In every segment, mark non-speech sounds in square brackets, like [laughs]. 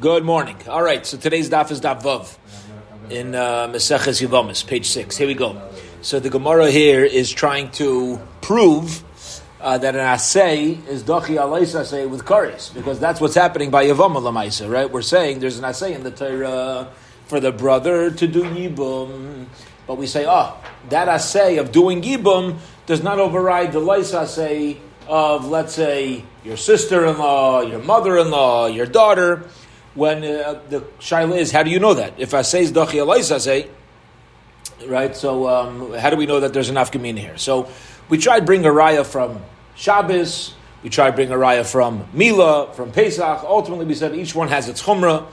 Good morning. All right, so today's daf is daf vav in uh, Maseches Yevomis, page six. Here we go. So the Gemara here is trying to prove uh, that an asay is dochi alais asay with kares, because that's what's happening by Yevama lamaisa, right? We're saying there's an asay in the Torah for the brother to do yibum, but we say, oh, that asay of doing yibum does not override the lais asay of, let's say, your sister-in-law, your mother-in-law, your daughter when uh, the shaila is, how do you know that? If I say dachi alaisa say, right? So um, how do we know that there's an afkamin here? So we tried bring a raya from Shabbos. We tried bring a raya from Mila, from Pesach. Ultimately, we said each one has its chumrah,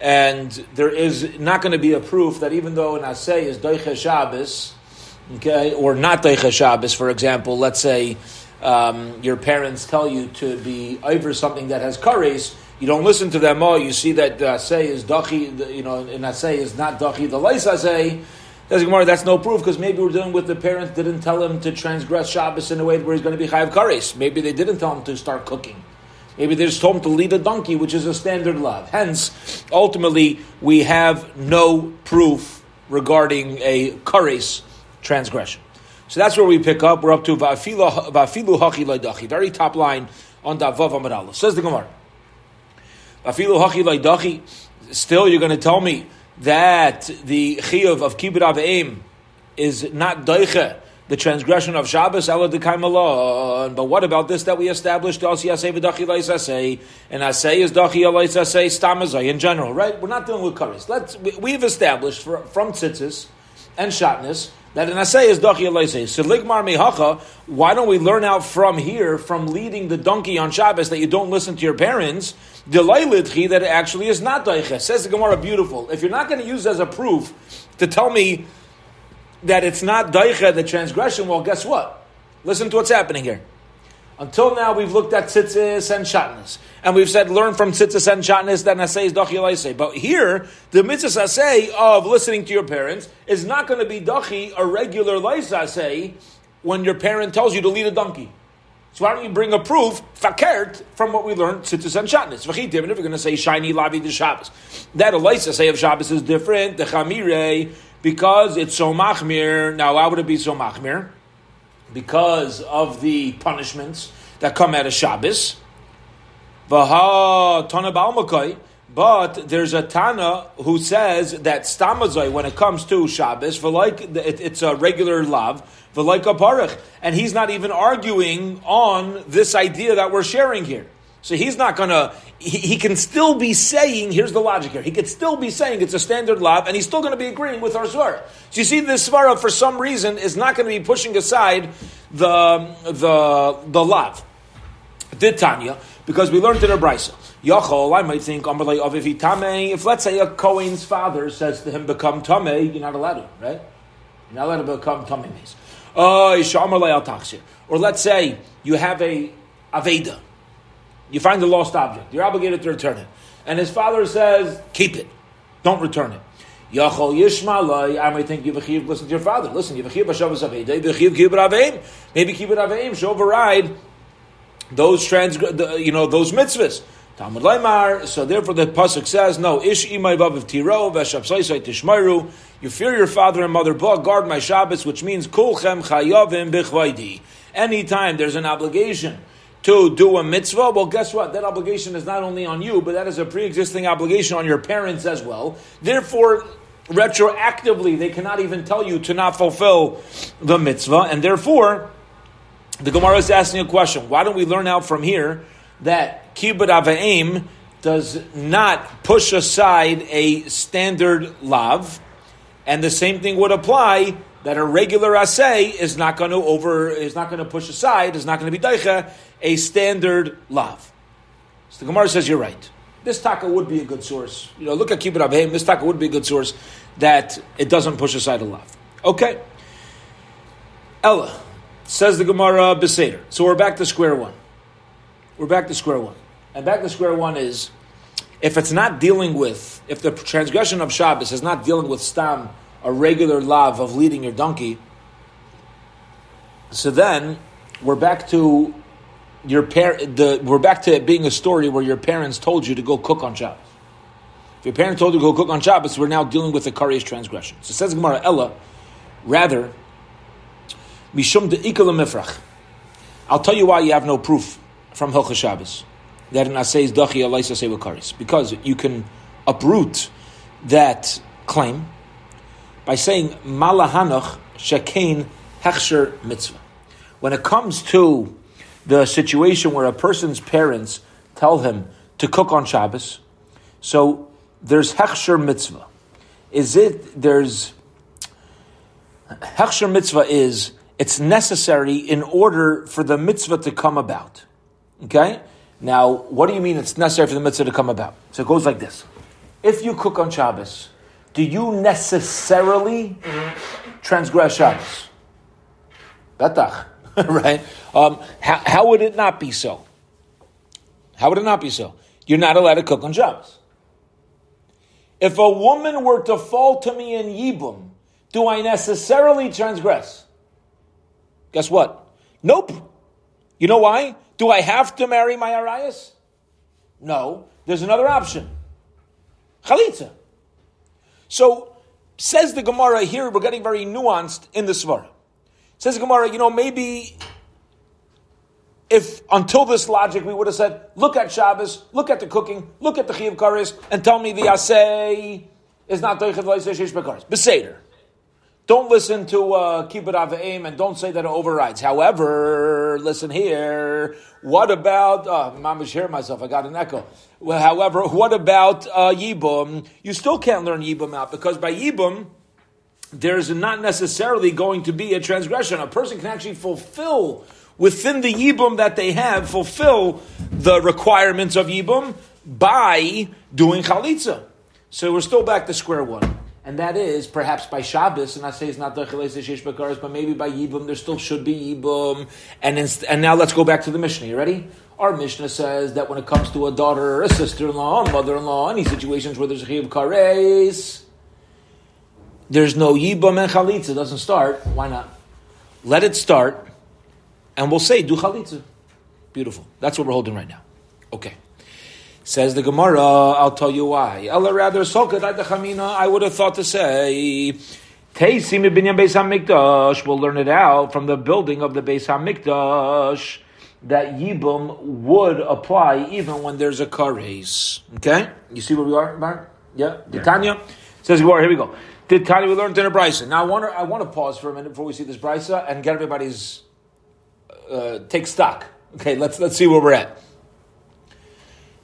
and there is not going to be a proof that even though an asay is doiche Shabbos, okay, or not doiche Shabbos, for example, let's say um, your parents tell you to be over something that has kares you don't listen to them all. You see that uh, say is dachi, you know, and say is not dachi. The leis say. Says Gemara, that's no proof because maybe we're dealing with the parents didn't tell him to transgress Shabbos in a way where he's going to be chayav kares. Maybe they didn't tell him to start cooking. Maybe they just told him to lead a donkey, which is a standard love. Hence, ultimately, we have no proof regarding a kares transgression. So that's where we pick up. We're up to vafilu dachi, very top line on Davav Amar Says the Gemara. Afilu hachi. Still, you're going to tell me that the chiyuv of kibbut aveim is not doiche, the transgression of Shabbos, ela dekaimalon. But what about this that we established? Dasi asay v'dachi leisasay, and asay is dachi leisasay stamazay in general, right? We're not dealing with kares. Let's we've established for, from tzitzis and shatness that an asay is dachi alaysay. So ligmar mehacha, why don't we learn out from here, from leading the donkey on Shabbos, that you don't listen to your parents, delaylidchi, that it actually is not daiche. Says the Gemara, beautiful. If you're not going to use as a proof to tell me that it's not daiche, the transgression, well, guess what? Listen to what's happening here. Until now, we've looked at tzitzis and shatnas, and we've said learn from tzitzis and shatnas that nasay is dachi. But here, the mitzvah asay of listening to your parents is not going to be dachi a regular laisasay when your parent tells you to lead a donkey. So why don't you bring a proof fakert from what we learned tzitzis and shatnas? V'chit if you're going to say shiny lavi the Shabbos, that a laisasay of Shabbos is different. The chamire because it's so machmir. Now, why would it be so machmir? Because of the punishments that come out of Shabbos. But there's a Tana who says that stamazoi, when it comes to Shabbos, for like it's a regular love, for like a parach, and he's not even arguing on this idea that we're sharing here. So he's not going to, he, can still be saying, here's the logic here, he could still be saying it's a standard lav, and he's still going to be agreeing with our svara. So you see, this svara, for some reason, is not going to be pushing aside the, the, the lav. Did Tanya, because we learned in a brisa. Yachol, I might think, if let's say a Kohen's father says to him, become Tameh, you're not allowed to, right? You're not allowed to become Tameh. Or let's say you have a Aveda, you find a lost object. You're obligated to return it. And his father says, keep it. Don't return it. Yachol Yishma I might think Yivachiv, listen to your father. Listen, Yivachiv Hashavas Aveda, Yivachiv Kibbut Aveim. Maybe Kibbut Aveim should override those trans, you know, those mitzvahs. Talmud Leimar. So therefore, the pasuk says, "No, ish imay vav tiro v'shabsaisay tishmaru." You fear your father and mother, but guard my Shabbos, which means kulchem chayavim bichvaydi. Anytime there's an obligation to do a mitzvah, well, guess what? That obligation is not only on you, but that is a pre-existing obligation on your parents as well. Therefore, retroactively, they cannot even tell you to not fulfill the mitzvah, and therefore, the Gemara is asking a question. Why don't we learn out from here that kibbut avaim does not push aside a standard lav, and the same thing would apply that a regular asay is not going to over is not going to push aside, is not going to be daicha a standard lav. So the Gemara says you're right. This taka would be a good source. You know, look at Kibbut Avheim. This taka would be a good source that it doesn't push aside a lav. Okay. Ella says the Gemara Beseder. So we're back to square one. We're back to square one, and back to square one is if it's not dealing with if the transgression of Shabbos is not dealing with stam a regular lav of leading your donkey, so then we're back to your par- the we're back to it being a story where your parents told you to go cook on Shabbos. If your parents told you to go cook on Shabbos, we're now dealing with a Kares transgression. So says Gemara, Ella, rather, Mishum de Mifrach. I'll tell you why you have no proof from Hilchah Shabbos that an asay is dachi alaisa sewakaris because you can uproot that claim by saying malahanach shekain hechsher mitzvah. When it comes to the situation where a person's parents tell him to cook on Shabbos, so there's hechsher mitzvah. Is it there's hechsher mitzvah is it's necessary in order for the mitzvah to come about. Okay? Now, what do you mean it's necessary for the mitzvah to come about? So it goes like this. If you cook on Shabbos, do you necessarily transgress Shabbos? Betach, [laughs] right? Um, how, how would it not be so? How would it not be so? You're not allowed to cook on Shabbos. If a woman were to fall to me in Yibum, do I necessarily transgress? Guess what? Nope. You know why? Do I have to marry my Arias? No. There's another option. Chalitza. So, says the Gemara here, we're getting very nuanced in the Svara. Says Gemara, you know, maybe if until this logic we would have said, look at Shabbos, look at the cooking, look at the Chiyav Karis, and tell me the Asay is not Doichav Loisesh Bekaris. Beseder. Don't listen to uh, Kibbut Aim and don't say that it overrides. However, listen here. What about, uh, I'm hear myself, I got an echo. Well, however, what about uh, Yibum? You still can't learn Yibum out because by Yibum, there's not necessarily going to be a transgression. A person can actually fulfill within the Yibum that they have, fulfill the requirements of Yibum by doing Chalitza. So we're still back to square one and that is perhaps by Shabbos, and I say it's not the Shesh Bakaris, but maybe by Yibum, there still should be Yibum. And, inst- and now let's go back to the Mishnah. You ready? Our Mishnah says that when it comes to a daughter, or a sister-in-law, a mother-in-law, any situations where there's a Kares, there's no Yibum and Chalitza. It doesn't start. Why not? Let it start, and we'll say, do Chalitza. Beautiful. That's what we're holding right now. Okay. Says the Gemara, I'll tell you why. Ella rather I would have thought to say, We'll learn it out from the building of the Beis Hamikdash that Yibum would apply even when there's a kares. Okay? You see where we are, Mark? Yeah? yeah. Tanya? Says Gemara, here we go. Did Tanya we learned in a brisa. Now I want to I want to pause for a minute before we see this brisa and get everybody's uh, take stock. Okay, let's let's see where we're at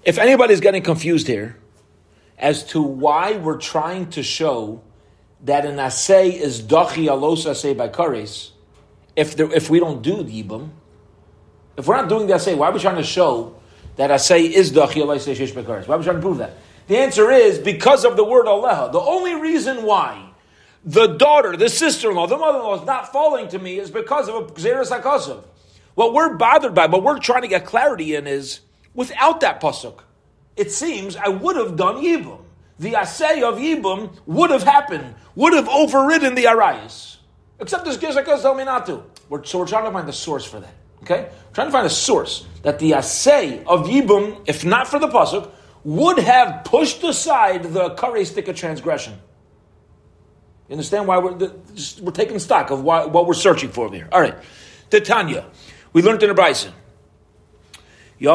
if anybody's getting confused here as to why we're trying to show that an asay is dachi alos asay by kares, if there, if we don't do the yibum, if we're not doing the asay, why are we trying to show that asay is dachi alos asay by kares? Why are we trying to prove that? The answer is because of the word aleha. The only reason why the daughter, the sister-in-law, the mother-in-law is not falling to me is because of a xeris akasav. What we're bothered by, what we're trying to get clarity in is Without that pasuk, it seems I would have done Yibum. The assay of Yibum would have happened, would have overridden the Arayas. Except this Gizakos tell me not to. We're, so we're trying to find the source for that. Okay? We're trying to find a source that the assay of Yibum, if not for the pasuk, would have pushed aside the kare stick of transgression. You understand why we're, we're taking stock of why, what we're searching for here. All right. Titania. We learned in a brisa. I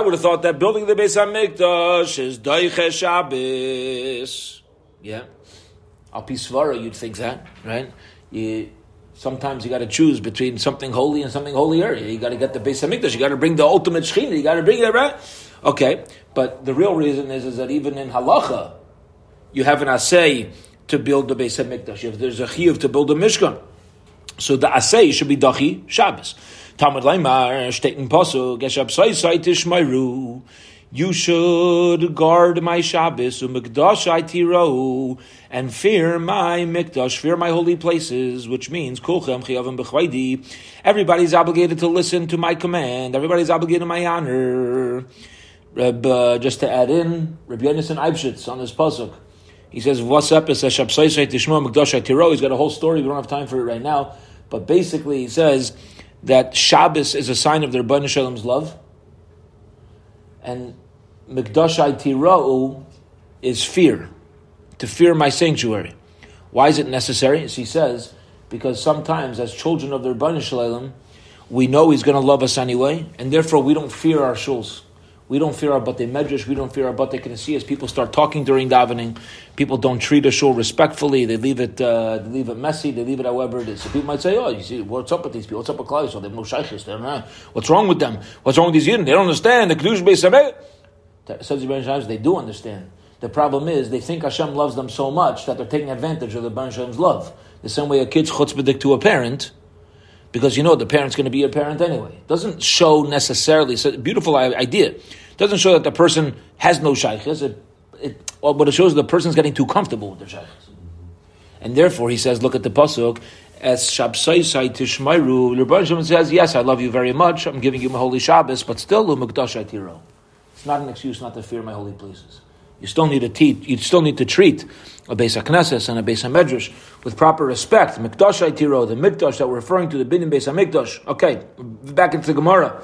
would have thought that building the Beis Hamikdash is Daiche Shabbos. Yeah. Al Pisvara, you'd think that, right? You, sometimes you got to choose between something holy and something holier. You got to get the Beis Hamikdash. You got to bring the ultimate Shechina. You got to bring it, right? Okay. But the real reason is, is that even in Halacha, you have an assay to build the Beis Hamikdash. If there's a chiyuv to build a Mishkan. So the assay should be Dachi Shabbos. Talmud Leimar, Shtetin Pasuk, Eshab Saisai Tishmairu. You should guard my Shabbos, umikdash tiro, and fear my mikdash, fear my holy places, which means kulchem chiyavim. Everybody's obligated to listen to my command. Everybody's obligated to my honor. Reb, uh, just to add in, Rabbi Yonason Eibshitz on this pasuk. He says, "What's up?" It says, "Shabsai tishmo mikdash tiro." He's got a whole story. We don't have time for it right now, but basically, he says that Shabbos is a sign of the Rebbeinu Shalom's love, and Mikdashai Tira'u is fear, to fear my sanctuary. Why is it necessary? As he says, because sometimes as children of the Rebbeinu Shalom, we know he's going to love us anyway, and therefore we don't fear our shuls. We don't fear our bate medrash. We don't fear our bate as People start talking during davening. People don't treat a shul respectfully. They leave it. Uh, they leave it messy. They leave it however it is. So people might say, "Oh, you see, what's up with these people? What's up with Klai? So they have no shaykhis. They're not. What's wrong with them? What's wrong with these Yidden? They don't understand the kedusha beis They do understand. The problem is they think Hashem loves them so much that they're taking advantage of the Ben Hashem's love. The same way a kid's chutzpah to a parent, because you know the parent's going to be a parent anyway. Doesn't show necessarily. So beautiful idea doesn't show that the person has no shaykhs. It, it, but it shows the person's getting too comfortable with their shaykhs. And therefore, he says, look at the pasuk. As Shabsaisai Tishmairu, Rebbe says, yes, I love you very much. I'm giving you my holy Shabbos, but still, Lumukdash It's not an excuse not to fear my holy places. You still need to teach. You still need to treat a Beis Haknesses and a Beis Hamedrash with proper respect. Mikdash Tiro, the Mikdash that we're referring to, the Binyan Beis Hamikdash. Okay, back into the Gemara.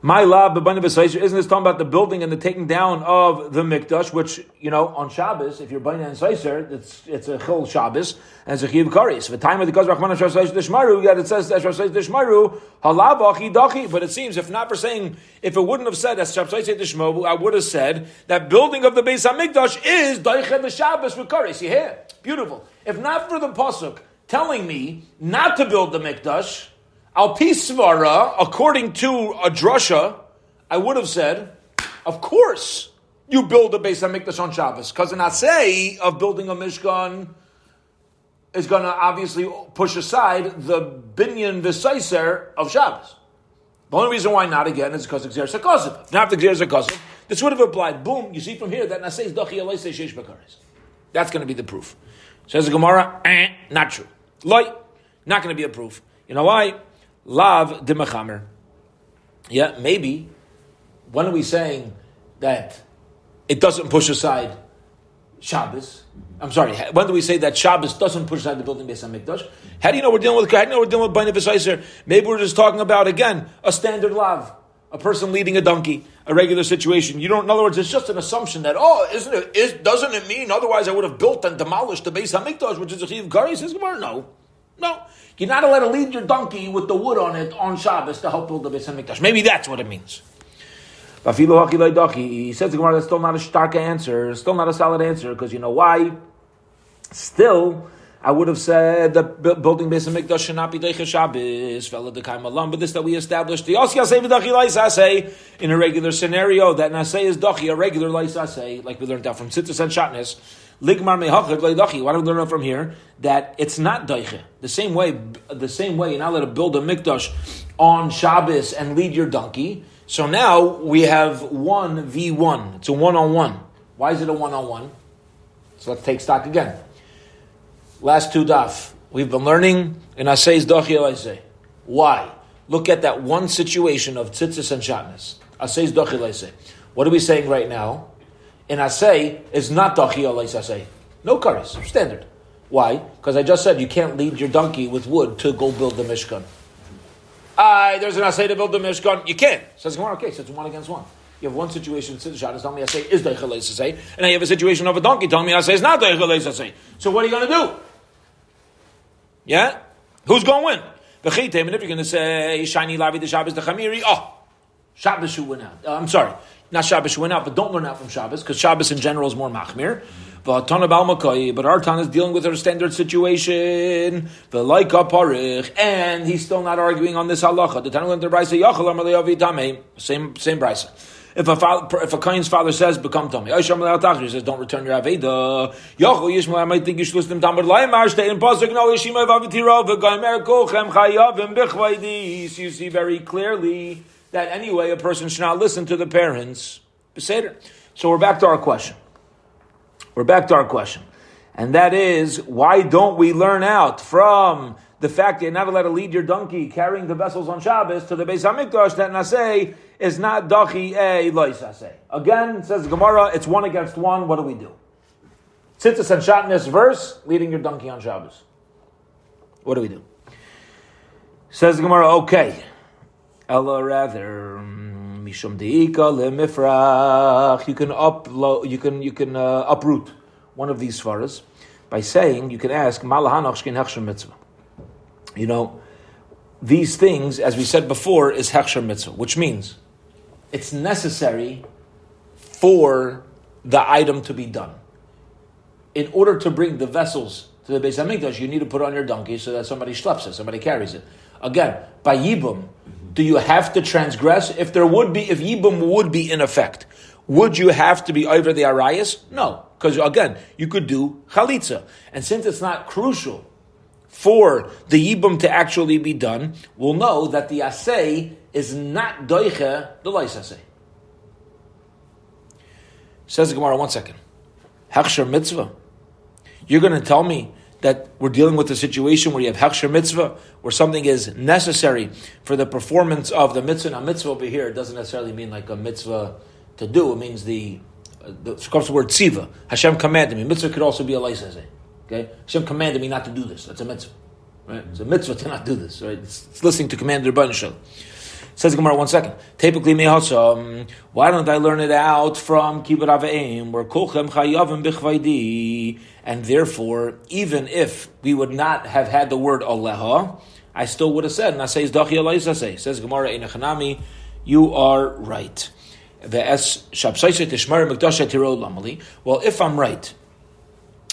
My lab, the Bani isn't this talking about the building and the taking down of the mikdash? Which you know, on Shabbos, if you're buying and it's it's a chil Shabbos and it's a chiv karis. The time of the Gaz Rachman Dishmaru, yet it says Dishmaru halavachi dachi. But it seems, if not for saying, if it wouldn't have said as Shabbos Dishmaru, I would have said that building of the Beis Hamikdash is daichet the Shabbos with karis. You hear? Beautiful. If not for the pasuk telling me not to build the mikdash. Al Pisvara, according to a drasha, I would have said, of course you build a Beis Hamikdash on Shabbos, because an asay of building a Mishkan is going to obviously push aside the binyan v'saiser of Shabbos. The only reason why not again is because of Xer Sakosov. Not the Xer Sakosov. This would have applied. Boom, you see from here that Naseh is Dachi Alaiseh Sheish Bakaris. That's going to be the proof. Says the Gemara, eh, not true. Light, not going to be a proof. You know why? Lav dimachamer. Yeah, maybe. When are we saying that it doesn't push aside Shabbos? I'm sorry. When do we say that Shabbos doesn't push aside the building based on Mikdash? How do you know we're dealing with? How do you know we're dealing with Bainif Maybe we're just talking about again a standard lav, a person leading a donkey, a regular situation. You don't. In other words, it's just an assumption that oh, isn't it? Is, doesn't it mean otherwise I would have built and demolished the base Hamikdash, which is a chiv kari? Says Gemara, no, no. You're not allowed to lead your donkey with the wood on it on Shabbos to help build the Beis Hamikdash. Maybe that's what it means. He says the Gemara that's still not a stark answer, still not a solid answer, because you know why? Still, I would have said that building Beis Hamikdash should not be Deicha Shabbos, Vela Dekaim Alam, but this that we established, the Os Yasei in a regular scenario, that Nasei is Dachi, a regular Laisasei, like we learned out from tzitzis and Shatnez, Ligmar mehachad leidachi. Why do we learn from here that it's not daiche? The same way, the same way you're not allowed to build a mikdash on Shabbos and lead your donkey. So now we have one v one. It's a one on one. Why is it a one on one? So let's take stock again. Last two daf we've been learning in Asay's dachi say. Why? Look at that one situation of tzitzis and shatnez. Asay's dachi say. What are we saying right now? In Asay is not Dachi Alais Asay. No karis, standard. Why? Because I just said you can't lead your donkey with wood to go build the Mishkan. Aye, there's an Asay to build the Mishkan. You can't. Says Gemara, okay, so it's one against one. You have one situation, Siddhashat is telling me Asay is Dachi Alais Asay, and I have a situation of a donkey telling me Asay is not Dachi Alais Asay. So what are you going to do? Yeah? Who's going to win? The Chitim, and if you're going to say, Shiny Lavi the Shabbos the Chamiri, oh, Shabbos who went out. Uh, I'm sorry not Shabbos went out, but don't learn out from Shabbos because Shabbos in general is more machmir. But our Tan is dealing with a standard situation. And he's still not arguing on this halacha. The Tanu the brisa Same same brisa. If a father, if a kain's father says, "Become tummy," he says, "Don't return your aveda." Yachol Yishmael, I might think you should listen to Tamar Laimar. Stay in pasuk. No, Yishmael v'avitiro v'gaimer kochem chayavim bichvaydis. You see very clearly that anyway a person should not listen to the parents. So we're back to our question. We're back to our question. And that is, why don't we learn out from the fact that you're not allowed to lead your donkey carrying the vessels on Shabbos to the Beis Hamikdash that Naseh is not Dachi E Loisaseh. Again, says Gemara, it's one against one. What do we do? Tzitzis and Shatnez verse, leading your donkey on Shabbos. What do we do? Says Gemara, okay. Ella rather, Mishum deika lemifrach. You can upload, you can you can uh, uproot one of these svaras by saying you can ask malahanach shkin hechsher mitzvah. You know, these things, as we said before, is hechsher mitzvah, which means it's necessary for the item to be done. In order to bring the vessels to the Beis Hamikdash, you need to put on your donkey so that somebody schleps it, somebody carries it. Again, by yibum, do you have to transgress? If there would be, if yibum would be in effect, would you have to be over the arayas? No, because again, you could do chalitza, and since it's not crucial for the yibum to actually be done, we'll know that the asay is not doiche the lois asay. Says the Gemara, one second. Hechsher mitzvah. You're going to tell me that we're dealing with a situation where you have hechsher mitzvah, where something is necessary for the performance of the mitzvah. Now, mitzvah over here doesn't necessarily mean like a mitzvah to do. It means the, uh, the comes the word tziva. Hashem commanded me. Mitzvah could also be a license. Okay, Hashem commanded me not to do this. That's a mitzvah. Right? It's a mitzvah to not do this. Right? It's, it's listening to command the Shalom. Says Gemara, one second. Typically, mehasam. Why don't I learn it out from kibbut aveim, where kolchem chayavim bichvaydi, and therefore, even if we would not have had the word aleha, I still would have said naseis dachi alaisase. Says Gemara, enachanami, you are right. Well, if I'm right,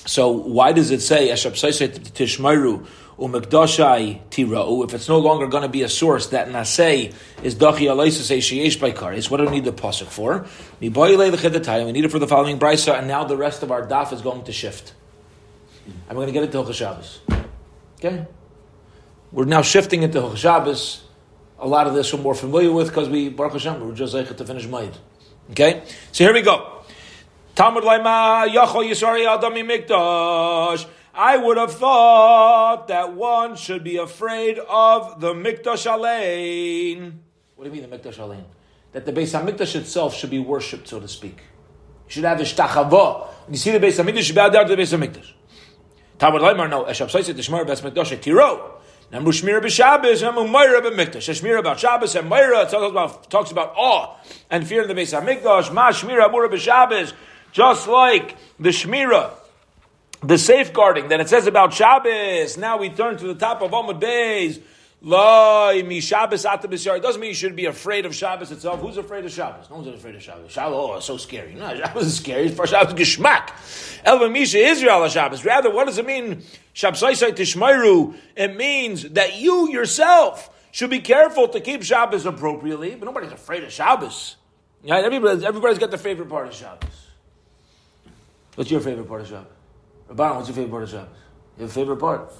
so why does it say tishmaru umekdashai tirau? If it's no longer going to be a source that nasei is dachi alaisa sheyesh by karis, what do we need the pasuk for? We need it for the following brisa, and now the rest of our daf is going to shift. I'm going to get it to Hilchas. Okay, we're now shifting into Hilchas. A lot of this we're more familiar with because we Baruch Hashem we're just like to finish Maid. Okay, so here we go. Talmud Laima Yachol Yisari Adami Mikdash. I would have thought that one should be afraid of the Mikdash Alein. What do you mean the Mikdash Alein? That the Beis Hamikdash itself should be worshipped, so to speak. You should have a shtachava. When you see the Beis Hamikdash, you bow down to the Beis Hamikdash. Talmud Laimar no. Eshab Saisi Tishmar Beis Mikdash Tiro. Namu Shmira b'Shabbos, Namu Meira b'Mikdash. Shmira about Shabbos and Meira talks about talks about awe and fear in the Beis Hamikdash. Ma Shmira Amura b'Shabbos. Just like the Shmira, the safeguarding that it says about Shabbos. Now we turn to the top of Amud Beis. It doesn't mean you should be afraid of Shabbos itself. Who's afraid of Shabbos? No one's afraid of Shabbos. Shabbos, oh, so scary. No, [laughs] Shabbos is scary. For Shabbos Geschmack. Elva Misha Israel Shabbos. Rather, what does it mean? Shabsaisai Tishmairu. It means that you yourself should be careful to keep Shabbos appropriately. But nobody's afraid of Shabbos. Right? Everybody's, everybody's got their favorite part of Shabbos. What's your favorite part of Shabbos? Rabban, what's your favorite part of Shabbos? You have a favorite part?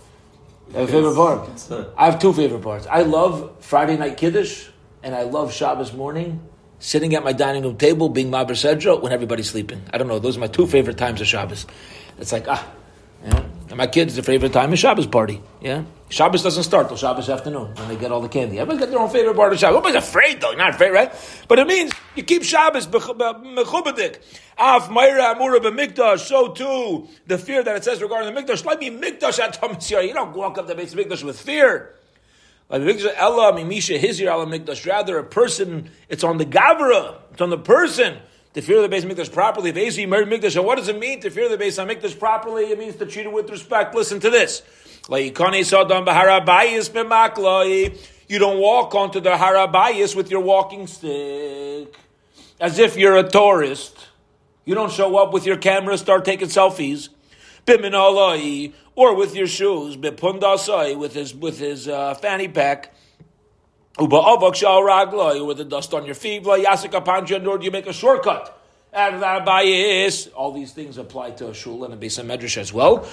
You have a favorite part? I have two favorite parts. I love Friday night Kiddush, and I love Shabbos morning, sitting at my dining room table, being Maber Sedra, when everybody's sleeping. I don't know, those are my two favorite times of Shabbos. It's like, ah. And my kids, their favorite time is Shabbos party. Yeah. Shabbos doesn't start till Shabbos afternoon when they get all the candy. Everybody's got their own favorite part of Shabbos. Everybody's afraid though, not afraid, right? But it means you keep Shabbos mechubadik. Af Mayra Amura b'Mikdash. So too the fear that it says regarding the Mikdash. Let me Mikdash at You don't walk up the base Mikdash with fear. Ella Mimisha Hizir Mikdash. Rather, a person. It's on the Gavra. It's on the person to fear the base Mikdash properly. If Ezi Mikdash, and what does it mean to fear the base Mikdash properly? It means to treat it with respect. Listen to this. You don't walk onto the harabayas with your walking stick as if you're a tourist. You don't show up with your camera, start taking selfies. Or with your shoes, with his with his uh, fanny pack. With the dust on your feet, nor do you make a shortcut. And that bias, All these things apply to a shul and a base medrash as well.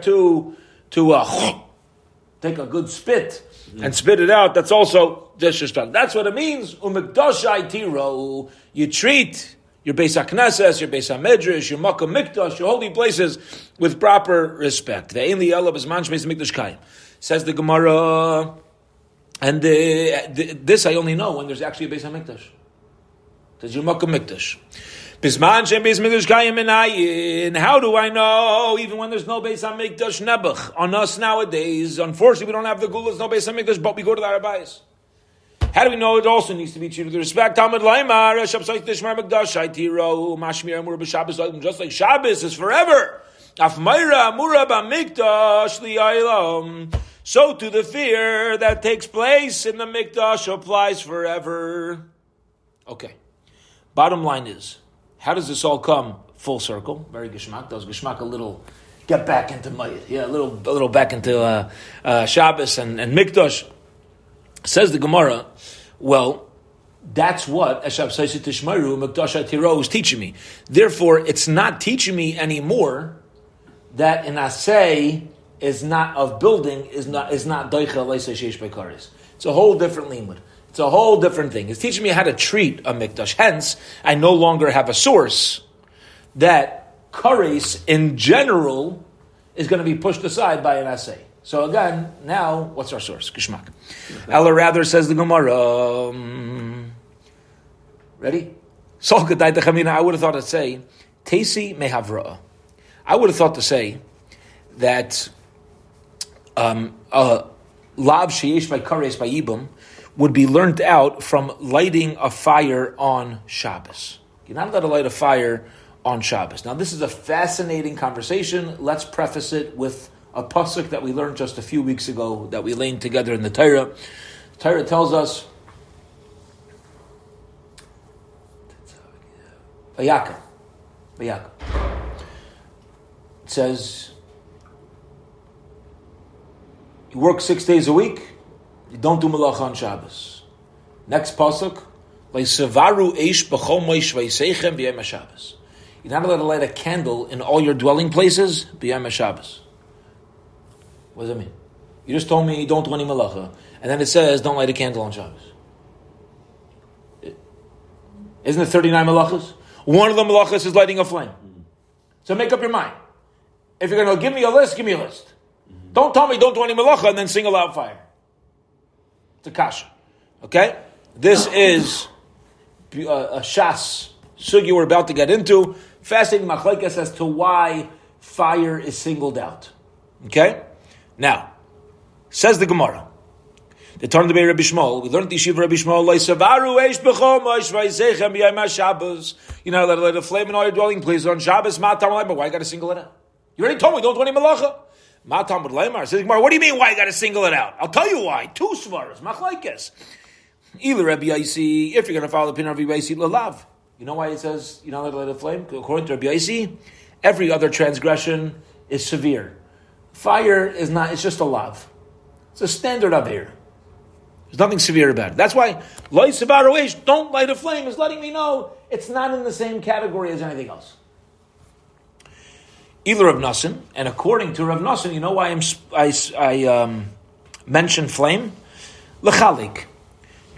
To to uh, [clears throat] take a good spit and spit it out. That's also disrespect. That's what it means. You treat your Beis HaKnesses, your Beis HaMedrash, your Makkah Mikdash, your holy places with proper respect. The Ein Liyelab is Manch Beis Mikdash Kayim. Says the Gemara, and the, the, this I only know when there's actually a Beis HaMikdash. There's your Makkah Mikdash. Bisman Shem Beis Mikdash. How do I know? Even when there's no Beis HaMikdash Nebuch. On us nowadays, unfortunately we don't have the Gulas, no Beis HaMikdash, but we go to the Arabais. How do we know it also needs to be treated with respect? Talmud Laimar, Tishmar Magdash, Shaitiro, Mashmir Amur B'Shabbos, just like Shabbos is forever. Afmaira Amura B'Mikdash Li'aylam. So to the fear that takes place in the Mikdash applies forever. Okay. Bottom line is, how does this all come full circle? Very Geshmak. Does Geshmak a little get back into Mayit? Yeah, a little, a little back into uh, uh, Shabbos and, and Mikdash. Says the Gemara, well, that's what Eshab Tishmaru Mikdash Tiro is teaching me. Therefore, it's not teaching me anymore that an asay is not of building is not is not doicha leisa sheish bekaris. It's a whole different limud. It's a whole different thing. It's teaching me how to treat a mikdash. Hence, I no longer have a source that kares in general is going to be pushed aside by an assay. So again, now what's our source? Kishmak. Ella rather says the Gemara. Um, ready? I would have thought to say, Tesi mehavra. I would have thought to say that um, lav sheyesh by kares by ibum would be learned out from lighting a fire on Shabbos. You're not allowed to light a fire on Shabbos. Now, this is a fascinating conversation. Let's preface it with a pasuk that we learned just a few weeks ago that we laid together in the Torah. The Torah tells us, Vayaka. Vayaka. It says, you work six days a week, you don't do malacha on Shabbos. Next pasuk. You're not allowed to light a candle in all your dwelling places b'yem Shabbos. What does that mean? You just told me you don't do any malacha, and then it says don't light a candle on Shabbos. Isn't it 39 malachas? One of the malachas is lighting a flame. So make up your mind. If you're going to give me a list, give me a list. Don't tell me don't do any malacha and then sing a loud fire. It's a kasha. Okay? This is a, a shas sugi we're about to get into. Fascinating machlekes as to why fire is singled out. Okay? Now, says the Gemara. The turn to be Rabbi Shmuel. We learned the Yeshiva Rabbi Shmuel. Loisavaru eish b'chom oish vayzechem b'yayim Shabbos. You know, let, let a flame in all your dwelling please on Shabbos. Matam But why you got to single it out? You already told me don't do any malacha. Matam Lemar says, What do you mean? Why you got to single it out? I'll tell you why. Two svaras, machlekes. Either Rabbi Yaisi, if you're going to follow the pin of Rabbi Yaisi, lalav. You know why it says you don't let it flame? According to Rabbi Yaisi, every other transgression is severe. Fire is not, it's just a love. It's a standard up here. There's nothing severe about it. That's why light sevaroish, don't light a flame, is letting me know it's not in the same category as anything else. Either Rav Nassim, and according to Rav Nassim, you know why I'm, I, I um, mentioned flame? Lechalik.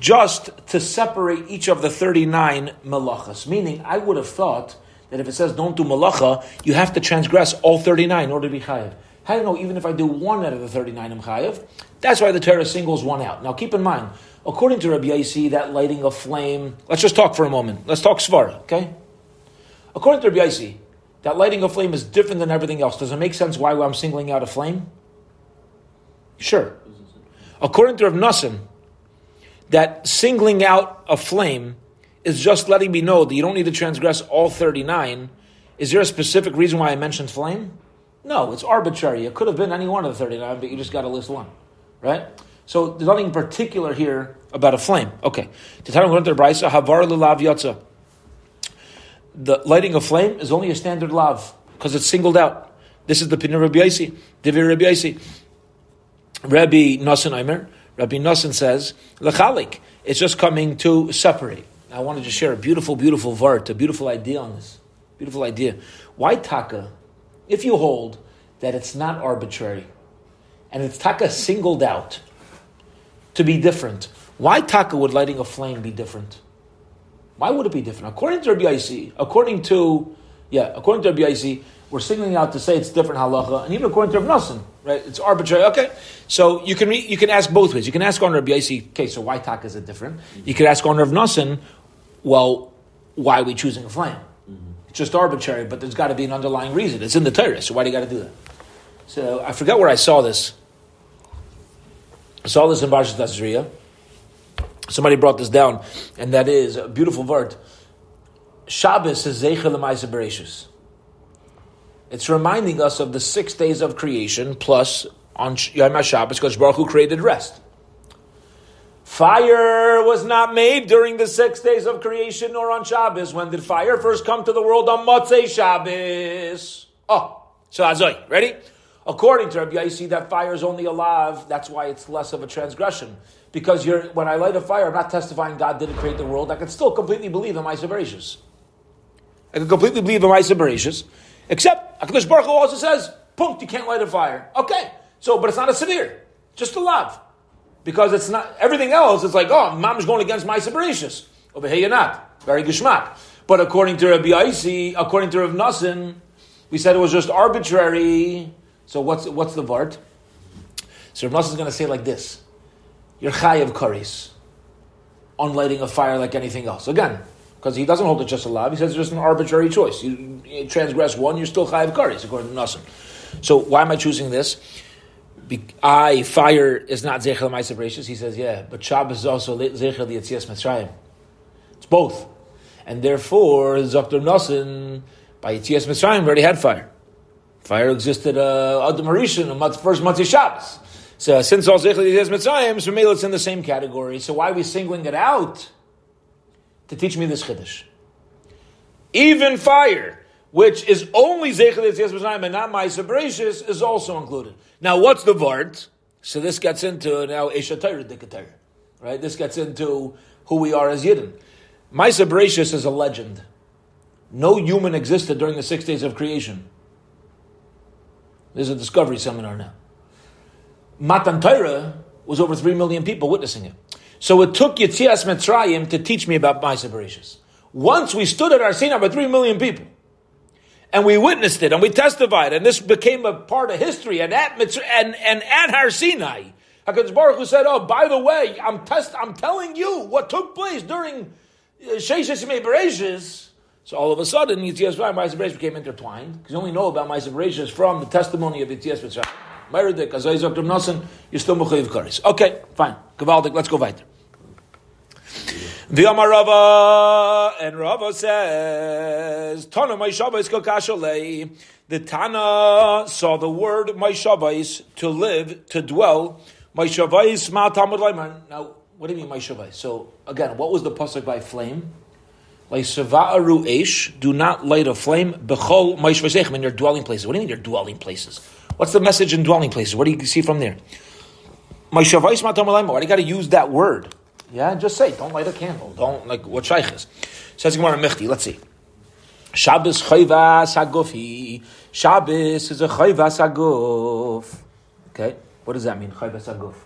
Just to separate each of the 39 malachas. Meaning, I would have thought that if it says don't do malacha, you have to transgress all 39 in order to be chayiv. How do you know even if I do one out of the 39 I'm chayiv? That's why the Torah singles one out. Now keep in mind, according to Rabbi Yaisi, that lighting a flame, let's just talk for a moment. Let's talk svara, okay? According to Rabbi Yaisi, that lighting a flame is different than everything else. Does it make sense why I'm singling out a flame? Sure. According to Rav Nassim, that singling out a flame is just letting me know that you don't need to transgress all 39. Is there a specific reason why I mentioned flame? No, it's arbitrary. It could have been any one of the 39, but you just got to list one. Right? So there's nothing particular here about a flame. Okay. Havar Lulav Yatza the lighting of flame is only a standard lav because it's singled out. This is the pin of Rabbi Yaisi. Divir Rabbi Yaisi. Rabbi Nassan Aimer. Rabbi Nassan says lechalik. It's just coming to separate. I wanted to share a beautiful, beautiful vart, a beautiful idea on this. Beautiful idea. Why taka? If you hold that it's not arbitrary, and it's taka singled out to be different, why taka would lighting a flame be different? Why would it be different? According to Rabbi Yaisi, according to yeah, according to Rabbi Yaisi, we're signaling out to say it's different halacha, and even according to Rabbi Nassim, right? It's arbitrary. Okay, so you can re, you can ask both ways. You can ask on Rabbi Yaisi, okay, so why tak is it different? You could ask on Rabbi Nassim, well, why are we choosing a flame? Mm-hmm. It's just arbitrary, but there's got to be an underlying reason. It's in the Torah, so why do you got to do that? So I forget where I saw this. I saw this in Barshat Tazria. Somebody brought this down, and that is a beautiful word. Shabbos is Zeichel Bereshis. It's reminding us of the six days of creation plus on Yom HaShabbos because Baruch Hu created rest. Fire was not made during the six days of creation or on Shabbos. When did fire first come to the world? On Motzei Shabbos. Oh, so Azoi, ready? According to Rabbi I see that fire is only alive. That's why it's less of a transgression. Because you're, when I light a fire, I'm not testifying God didn't create the world. I can still completely believe in my Bereshis. I can completely believe in my Bereshis. Except, HaKadosh Baruch Hu also says, punkt, you can't light a fire. Okay, so, but it's not a severe, just a love. Because it's not, everything else, it's like, oh, mom is going against my Bereshis. Over here, you're not. Very geschmack. But according to Rabbi Aisi, according to Rav Nassim, we said it was just arbitrary. So what's, what's the vart? So Rav Nassim is going to say like this. You're chay of karis on lighting a fire like anything else. Again, because he doesn't hold it just a lav. He says it's just an arbitrary choice. You, you transgress one, you're still chayiv karis, according to Nassim. So why am I choosing this? Be, I fire is not zechel ma'asav He says, yeah, but Shabbos is also zechel yetzias mitzrayim. It's both, and therefore Dr. Nassim by yetzias mitzrayim already had fire. Fire existed uh, Adam Marishan, the first month of Shabbos. So since all zechel yetzias mitzrayim, so maybe it's in the same category. So why are we singling it out? to teach me this chiddush. Even fire, which is only Zechel Yetzias and not Ma'aser Bereshis, is also included. Now, what's the Vart? So this gets into now Eshatayr Dikatayr. Right? This gets into who we are as Yidden. Ma'aser Bereshis is a legend. No human existed during the six days of creation. There's a discovery seminar now. Matan Torah was over three million people witnessing it. So it took Yitzias Mitzrayim to teach me about my Bereshis. Once we stood at Har Sinai with three million people, and we witnessed it, and we testified, and this became a part of history, and at, Mitzray, and, and at Har Sinai, HaKadosh Baruch Hu said, oh, by the way, I'm, test, I'm telling you what took place during uh, Sheishes Yimei Bereshis, so all of a sudden, Yitzias Mitzrayim and Bereshis became intertwined, because you only know about Bereshis from the testimony of Yitzias Mitzrayim. Meridik, Azai Dr. Nassan, you're still Mechayiv Karis. Okay, fine. Gavaldik, let's go weiter. The Rava and Rava says, Tana my Shabbos kakashalei. The Tana saw the word my Shabbos to live, to dwell. My Shabbos ma tamud Now, what do you mean my Shabbos? So again, what was the pasuk by flame? Like Sava'aru Eish, do not light a flame, Bechol Maishvasechem, in your dwelling places. What do you mean your dwelling places? What's the message in dwelling places? What do you see from there? My Why do you got to use that word? Yeah, just say, don't light a candle. Don't, like, what shaykh is. Says Gemara Mechti, let's see. Shabbos chayvas hagufi. Shabbos is a chayvas haguf. Okay, what does that mean, chayvas haguf?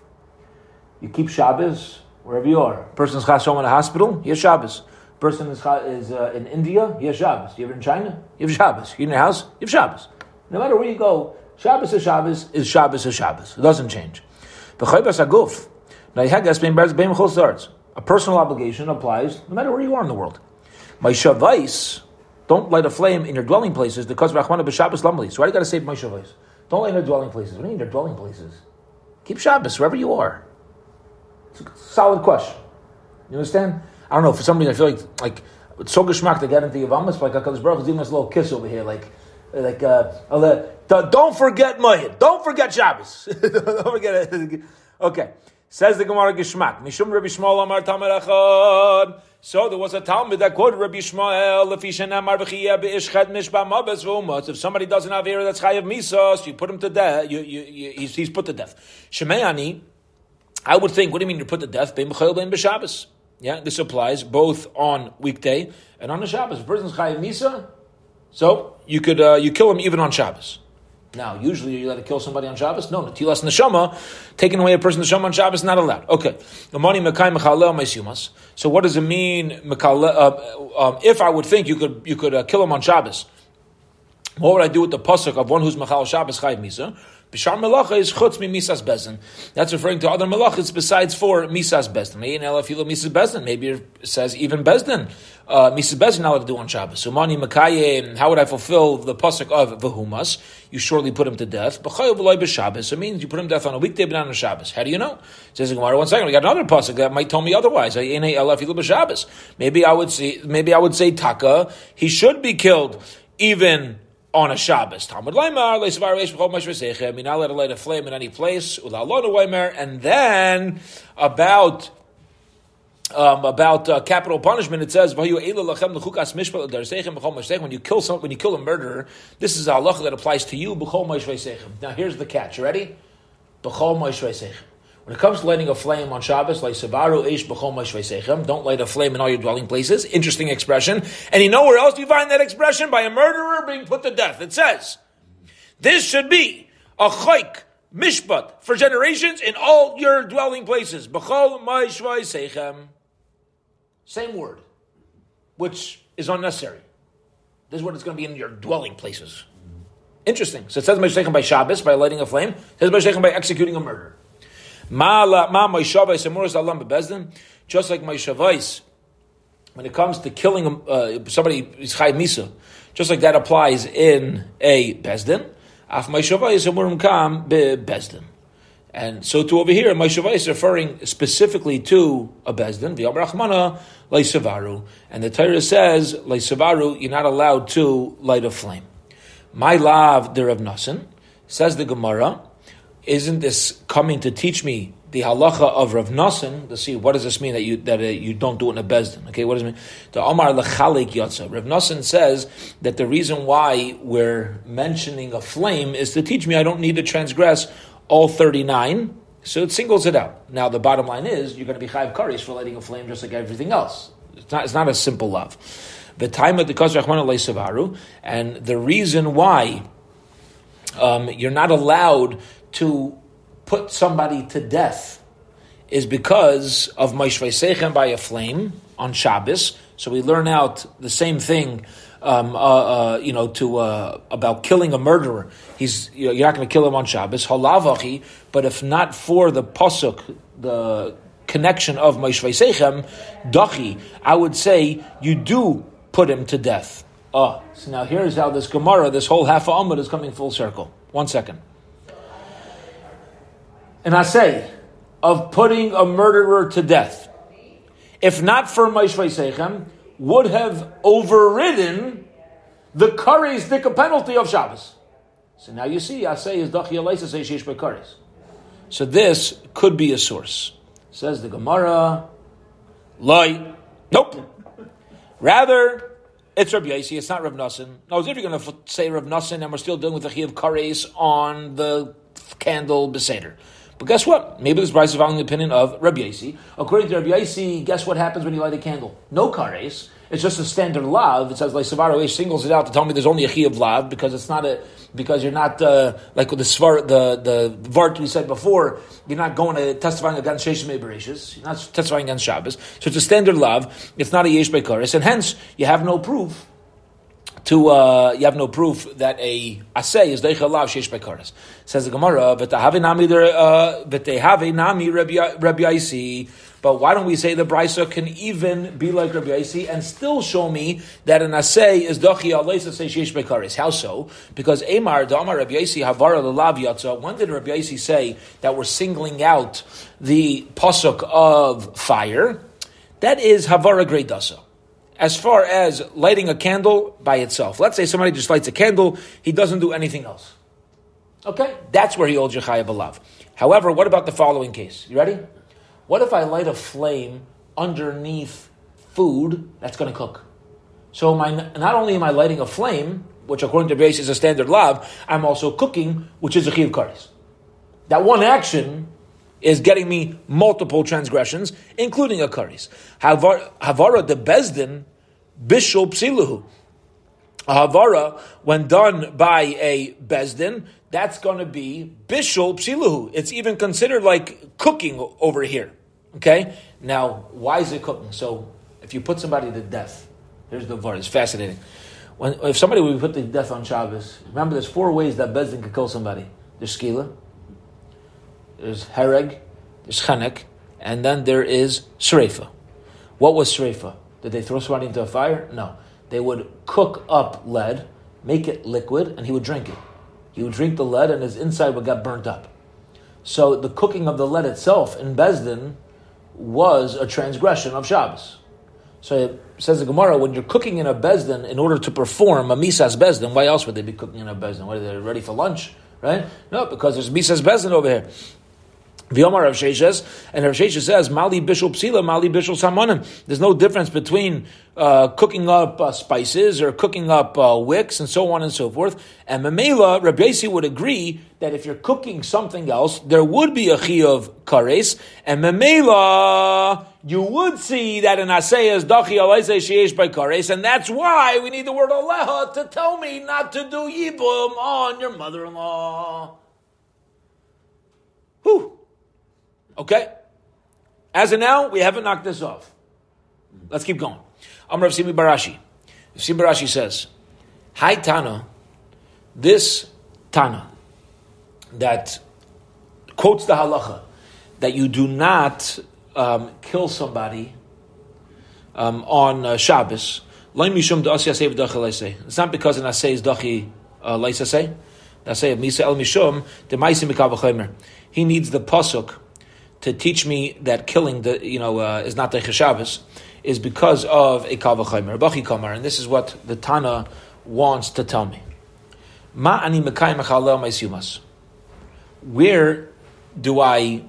You keep Shabbos wherever you are. Person's chas home in a hospital, he has Shabbos. Person is, is uh, in India, he has Shabbos. You ever in China, you have Shabbos. You're in your house, you have Shabbos. No matter where you go, Shabbos is Shabbos is Shabbos is Shabbos. It doesn't change. A personal obligation applies no matter where you are in the world. My shavais, don't light a flame in your dwelling places because Rachmana b'Shabbos lamli. So why do you got to say my shavais? Don't light in your dwelling places. What do you mean your dwelling places? Keep Shabbos wherever you are. It's a solid question. You understand? I don't know. For some reason, I feel like like it's so geschmack to get into Yavamas, like Hakadosh Baruch is giving us a little kiss over here, like like uh, don't forget Mohid, don't forget Shabbos, [laughs] don't forget it. [laughs] Okay. Says the Gemara Gishmak, Mishum Rabbi Shmuel Amar Tamar Echad. So there was a Talmud that quoted Rabbi Shmuel. If somebody doesn't have ear that's Chayav Misos, you put him to death, you, you, you, he's, he's put to death. Shemeyani, I would think, what do you mean you put to death? Bein B'chayil Bein B'Shabbos. Yeah, this applies both on weekday and on the Shabbos. If a person's Chayav Misa, so you could, uh, you kill him even on Shabbos. Now, usually you let to kill somebody on Shabbos. No, natilas neshama, taking away a person's neshama on Shabbos not allowed. Okay, So what does it mean? Uh, um, if I would think you could you could uh, kill him on Shabbos, what would I do with the pasuk of one who's mechal Shabbos chayv misa? Bishar Malacha is chutz mi misas bezdin. That's referring to other malachas besides for misas bezdin. misas bezdin. Maybe it says even bezdin. Uh, misas bezdin not allowed to do on Shabbos. So mani makaye. How would I fulfill the pasuk of vahumas? You surely put him to death. B'chayav v'loy b'Shabbos. It means you put him to death on a weekday, but not on Shabbos. How do you know? Says Gemara. One second, we got another pasuk that might tell me otherwise. Maybe I would say. Maybe I would say taka. He should be killed even on a Shabbos. Talmud Leimar, Leisavar Reish B'chol Mash not allowed to light a flame in any place, Ulalonu Weimer, and then about um, about uh, capital punishment, it says when you kill some, when you kill a murderer, this is a halacha that applies to you. Now here's the catch. Ready? When it comes to lighting a flame on Shabbos, like Sabaru Ish don't light a flame in all your dwelling places. Interesting expression. And you know where else do you find that expression? By a murderer being put to death. It says, this should be a chayk, mishpat, for generations in all your dwelling places. B'chol Same word, which is unnecessary. This is what it's going to be in your dwelling places. Interesting. So it says by Shabbos, by lighting a flame. It says by executing a murder. Just like my shavais, when it comes to killing uh, somebody is chay misa, just like that applies in a bezdin. Af my shavais emurim kam be bezdin. And so to over here, my shavai is referring specifically to a bezdin, the Abrahmana leisavaru, and the Torah says leisavaru, you're not allowed to light a flame. My lav der of Nasan says the Gemara isn't this coming to teach me the halacha of Rav Nassin to see what does this mean that you that uh, you don't do it in a bezdin? Okay, what does it mean? The Omar lechalik yotza. Rav Nassin says that the reason why we're mentioning a flame is to teach me I don't need to transgress all thirty nine. So it singles it out. Now the bottom line is you're going to be chayiv karis for lighting a flame just like everything else. It's not. It's not a simple love. The time of the Savaru, and the reason why um, you're not allowed to put somebody to death is because of Maishvei Sechem by a flame on Shabbos. So we learn out the same thing, um, uh, uh, you know, to uh, about killing a murderer. He's you are not going to kill him on Shabbos. Halavachi, but if not for the pasuk, the connection of Maishvei Sechem, dachi, I would say you do put him to death. Oh, so now here's how this Gemara, this whole half of Amud is coming full circle. One second an say, of putting a murderer to death, if not for Maishvei Sechem, would have overridden the Kares dika penalty of Shabbos. So now you see, I say is dachi alaysa say sheish Kares. So this could be a source. Says the Gemara, lie. Nope. Rather, it's Rabbi Yaisi, it's not Rav Nassin. Now, if you're going to say Rav Nassin and we're still dealing with the Chiyav Kares on the candle Beseder. But guess what? Maybe this price is following the opinion of Rabbi Yaisi. According to Rabbi Yaisi, guess what happens when you light a candle? No kares. It's just a standard lav. It says like Savaro singles it out to tell me there's only a chi of lav because it's not a because you're not uh, like with the svar the the vart we said before. You're not going to testifying against Sheshim Bereshis. You're not testifying against Shabbos. So it's a standard lav. It's not a yesh by kares, and hence you have no proof to uh, you have no proof that a asay is deicha lav sheish bekaras. Says the Gemara, but they have a nami uh, but they have a nami Rabbi Yaisi. But why don't we say the brisa can even be like Rabbi Yaisi and still show me that an asay is dochi aleisa say sheish bekaris? How so? Because Amar Damar Rabbi Yaisi havara lelav yatza. When did Rabbi Yaisi say that we're singling out the pasuk of fire? That is havara great dasa as far as lighting a candle by itself. Let's say somebody just lights a candle, he doesn't do anything else. Okay? That's where he holds Yechaya Balav. However, what about the following case? You ready? What if I light a flame underneath food that's going to cook? So my, not only am I lighting a flame, which according to base is a standard lab, I'm also cooking, which is a chiv karis. That one action is getting me multiple transgressions, including a karis. Havara de bezdin bishul psiluhu. A havara, when done by a bezdin, that's going to be bishul psiluhu. It's even considered like cooking over here. Okay? Now, why is it cooking? So, if you put somebody to death, here's the var. It's fascinating. When, if somebody would put to death on Shabbos, remember there's four ways that bezdin could kill somebody. there's skila, there's hereg, there's chenek, and then there is sreifa. What was sreifa? Did they throw somebody into a fire? No. They would cook up lead, make it liquid, and he would drink it. He would drink the lead, and his inside would get burnt up. So the cooking of the lead itself in Bezdin was a transgression of Shabbos. So it says the Gemara, when you're cooking in a Bezdin in order to perform a Misas Bezdin, why else would they be cooking in a Bezdin? What are they ready for lunch? Right? No, because there's Misas Bezdin over here. V'yomar Rav Sheshes, and Rav Sheshes says, Mali Bishul Psila, Mali Bishul Samonim. There's no difference between uh, cooking up uh, spices or cooking up uh, wicks and so on and so forth. And Mamela, Rabbi would agree that if you're cooking something else, there would be a chi of kares, and Mamela, you would see that in Asay is dachi alaise sheyesh by kares, and that's why we need the word aleha to tell me not to do yibum on your mother-in-law. Whew. Okay? As of now, we haven't knocked this off. Let's keep going. Amr Shimi bar Ashi. Simi Barashi says, Hi Tana, this Tana that quotes the halacha that you do not um, kill somebody um, on uh, Shabbos. It's not because an asay is dachi uh, leisasay. Asay of misa el mishum the maisim He needs the pasuk to teach me that killing the you know uh, is not the Shabbos is because of a kavachimer, bachi kamar, and this is what the Tana wants to tell me. Ma ani Where do I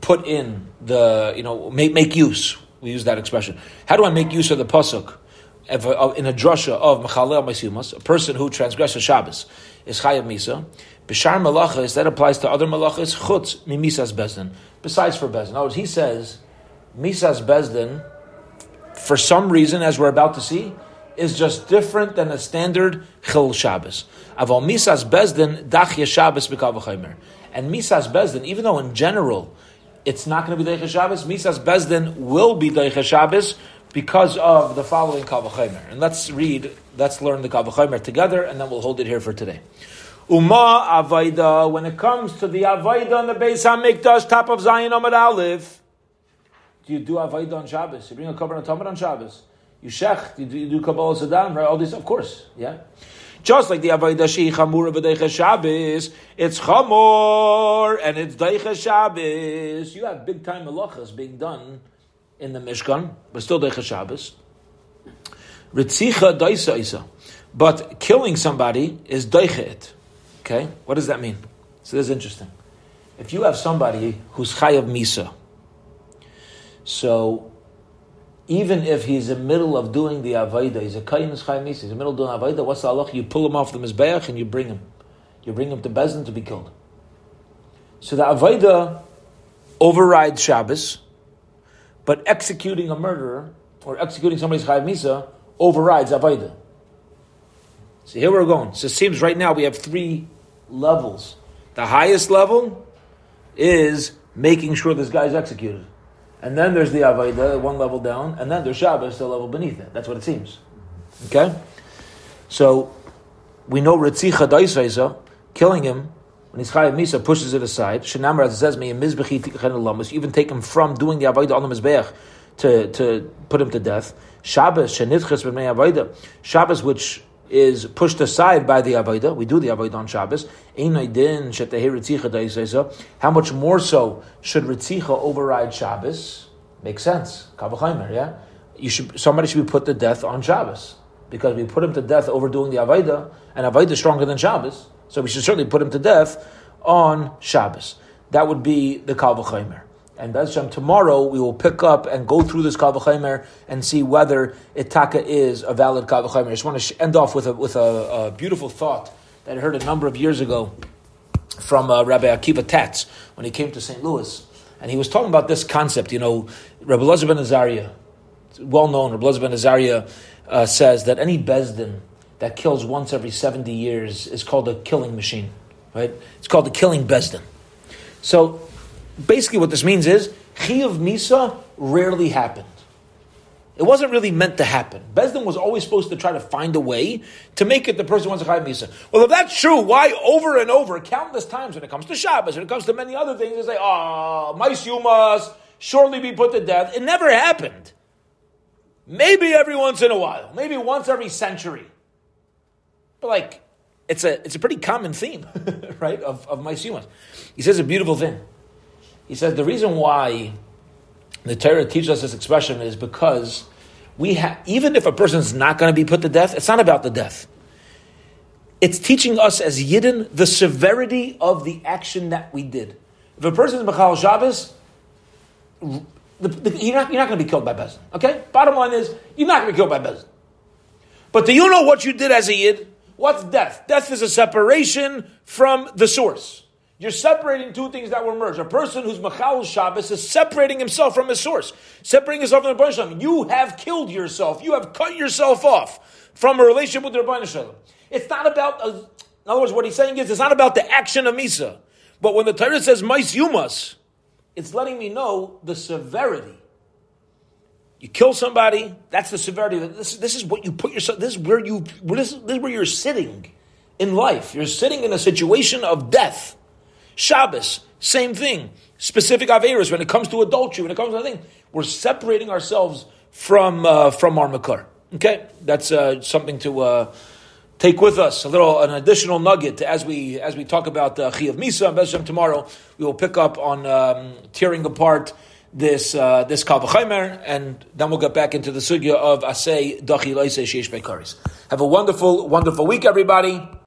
put in the you know make make use? We use that expression. How do I make use of the pasuk? in a drasha of Mechalel Maisiumas, a person who transgresses Shabbos is Chayav Misa. Bishar Malachas, that applies to other Malachas, Chutz Mimisas Bezdin, besides for Bezdin. Now, he says, Misas Bezdin, for some reason, as we're about to see, is just different than a standard Chil Shabbos. Aval Misas Bezdin, Dachya Shabbos B'kavachaymer. And Misas Bezdin, even though in general it's not going to be Deicha Shabbos, Misas Bezdin will be Deicha Shabbos because of the following Kavachimer. And let's read, let's learn the Kavachimer together, and then we'll hold it here for today. Uma Avaida, when it comes to the Avaida on the Beis HaMikdash, top of Zion Amad Aleph, do you do Avaida on Shabbos? You bring a Kabbalah Tamid on Shabbos? You shech, you do, you do Kabbalah Saddam, right? All these, of course, yeah? Just like the Avaida Shei Chamura B'Deicha Shabbos, it's Chamor, and it's Deicha Shabbos. You have big time malachas being done in the Mishkan, but still Deicha Shabbos. Ritzicha Daisa Isa. But killing somebody is Deicha it. Okay, what does that mean? So this is interesting. If you have somebody who's chayav misa, so even if he's in the middle of doing the avodah, he's a kayin is chayav misa, he's in the middle of doing avodah, what's the halach? You pull him off the mizbeach and you bring him. You bring him to Bezin to be killed. So the avodah overrides Shabbos, but executing a murderer or executing somebody's chayav misa overrides avodah. So here we're going. So it seems right now we have three levels. The highest level is making sure this guy's executed. And then there's the Avaida, one level down, and then there's Shabbos, the level beneath it. That's what it seems. Okay? So we know Ritzicha Daisaiza, killing him, when he's Chayav Misa, pushes it aside. Shenamar, as it says, you even take him from doing the Avaida on the Mizbeach to, to put him to death. Shabbos, Shenitchas. Shabbos, which is pushed aside by the Avodah. We do the Avodah on Shabbos. How much more so should Ritzicha override Shabbos? Makes sense. Kavachaimer, yeah? You should, somebody should be put to death on Shabbos. Because we put him to death overdoing the Avodah, and Avodah is stronger than Shabbos. So we should certainly put him to death on Shabbos. That would be the Kavachaimer. And Bezshem, tomorrow we will pick up and go through this Kavachimer and see whether Itaka is a valid Kavachimer. I just want to end off with a, with a, a, beautiful thought that I heard a number of years ago from uh, Rabbi Akiva Tatz when he came to St. Louis. And he was talking about this concept. You know, Rabbi Elazar ben Azariah, well known, Rabbi Elazar ben Azariah uh, says that any Bezdin that kills once every 70 years is called a killing machine. Right? It's called a killing Bezdin. So basically what this means is Chiyuv Misa rarely happened. It wasn't really meant to happen. Bezdin was always supposed to try to find a way to make it the person wants a chayiv misa. Well, if that's true, why over and over, countless times when it comes to Shabbos, when it comes to many other things, they say, ah, "Oh, mice you must surely be put to death." It never happened. Maybe every once in a while, maybe once every century. But like, it's a it's a pretty common theme, [laughs] right? Of of mice He says a beautiful thing. He says the reason why the Torah teaches us this expression is because we have, even if a person is not going to be put to death, it's not about the death. It's teaching us as Yidden the severity of the action that we did. If a person is Mechal Shabbos, the, the, you're not, not going to be killed by Bezin. Okay? Bottom line is, you're not going to be killed by Bezin. But do you know what you did as a Yid? What's death? Death is a separation from the source. You're separating two things that were merged. A person who's Machal Shabbos is separating himself from his source, separating himself from the Shalom. You have killed yourself. You have cut yourself off from a relationship with the Shalom. It's not about, a, in other words, what he's saying is, it's not about the action of Misa. But when the Torah says, Mais Yumas, it's letting me know the severity. You kill somebody, that's the severity. This, this is what you put yourself, this is where you, this this is where you're sitting in life. You're sitting in a situation of death. Shabbos, same thing. Specific Averas, when it comes to adultery, when it comes to anything, we're separating ourselves from, uh, from our Makar. Okay? That's uh, something to uh, take with us. A little, an additional nugget as we, as we talk about uh, Chi of Misa and tomorrow. We will pick up on um, tearing apart this uh, this Kalvachaimer, and then we'll get back into the sugya of Asay Dachi Loise Sheish. Have a wonderful, wonderful week, everybody.